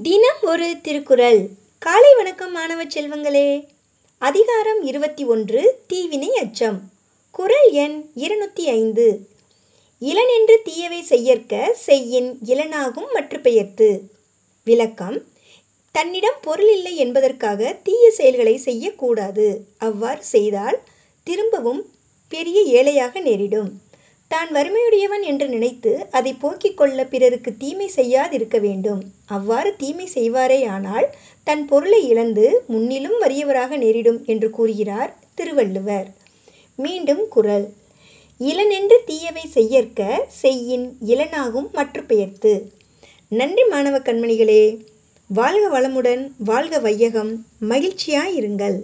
தினம் ஒரு திருக்குறள். காலை வணக்கம் மாணவ செல்வங்களே. அதிகாரம் இருபத்தி ஒன்று தீவினை அச்சம். குறள் எண் இருநூற்றி ஐந்து. இளனென்று தீயவை செய்யற்க செய்யின் இளனாகும் மற்ற பெயர்த்து விளக்கம் தன்னிடம் பொருள் இல்லை என்பதற்காக தீய செயல்களை செய்யக்கூடாது. அவ்வாறு செய்தால் திரும்பவும் பெரிய ஏழையாக நேரிடும். தான் வறுமையுடையவன் என்று நினைத்து அதை போக்கிக் கொள்ள பிறருக்கு தீமை செய்யாதிருக்க வேண்டும். அவ்வாறு தீமை செய்வாரேயானால் தன் பொருளை இழந்து முன்னிலும் வறியவராக நேரிடும் என்று கூறுகிறார் திருவள்ளுவர். மீண்டும் குறள் இளனென்று தீயவை செய்யற்க செய்யின் இளனாகும் மற்ற பெயர்த்து. நன்றி மாணவ கண்மணிகளே. வாழ்க வளமுடன் வாழ்க வையகம். மகிழ்ச்சியாயிருங்கள்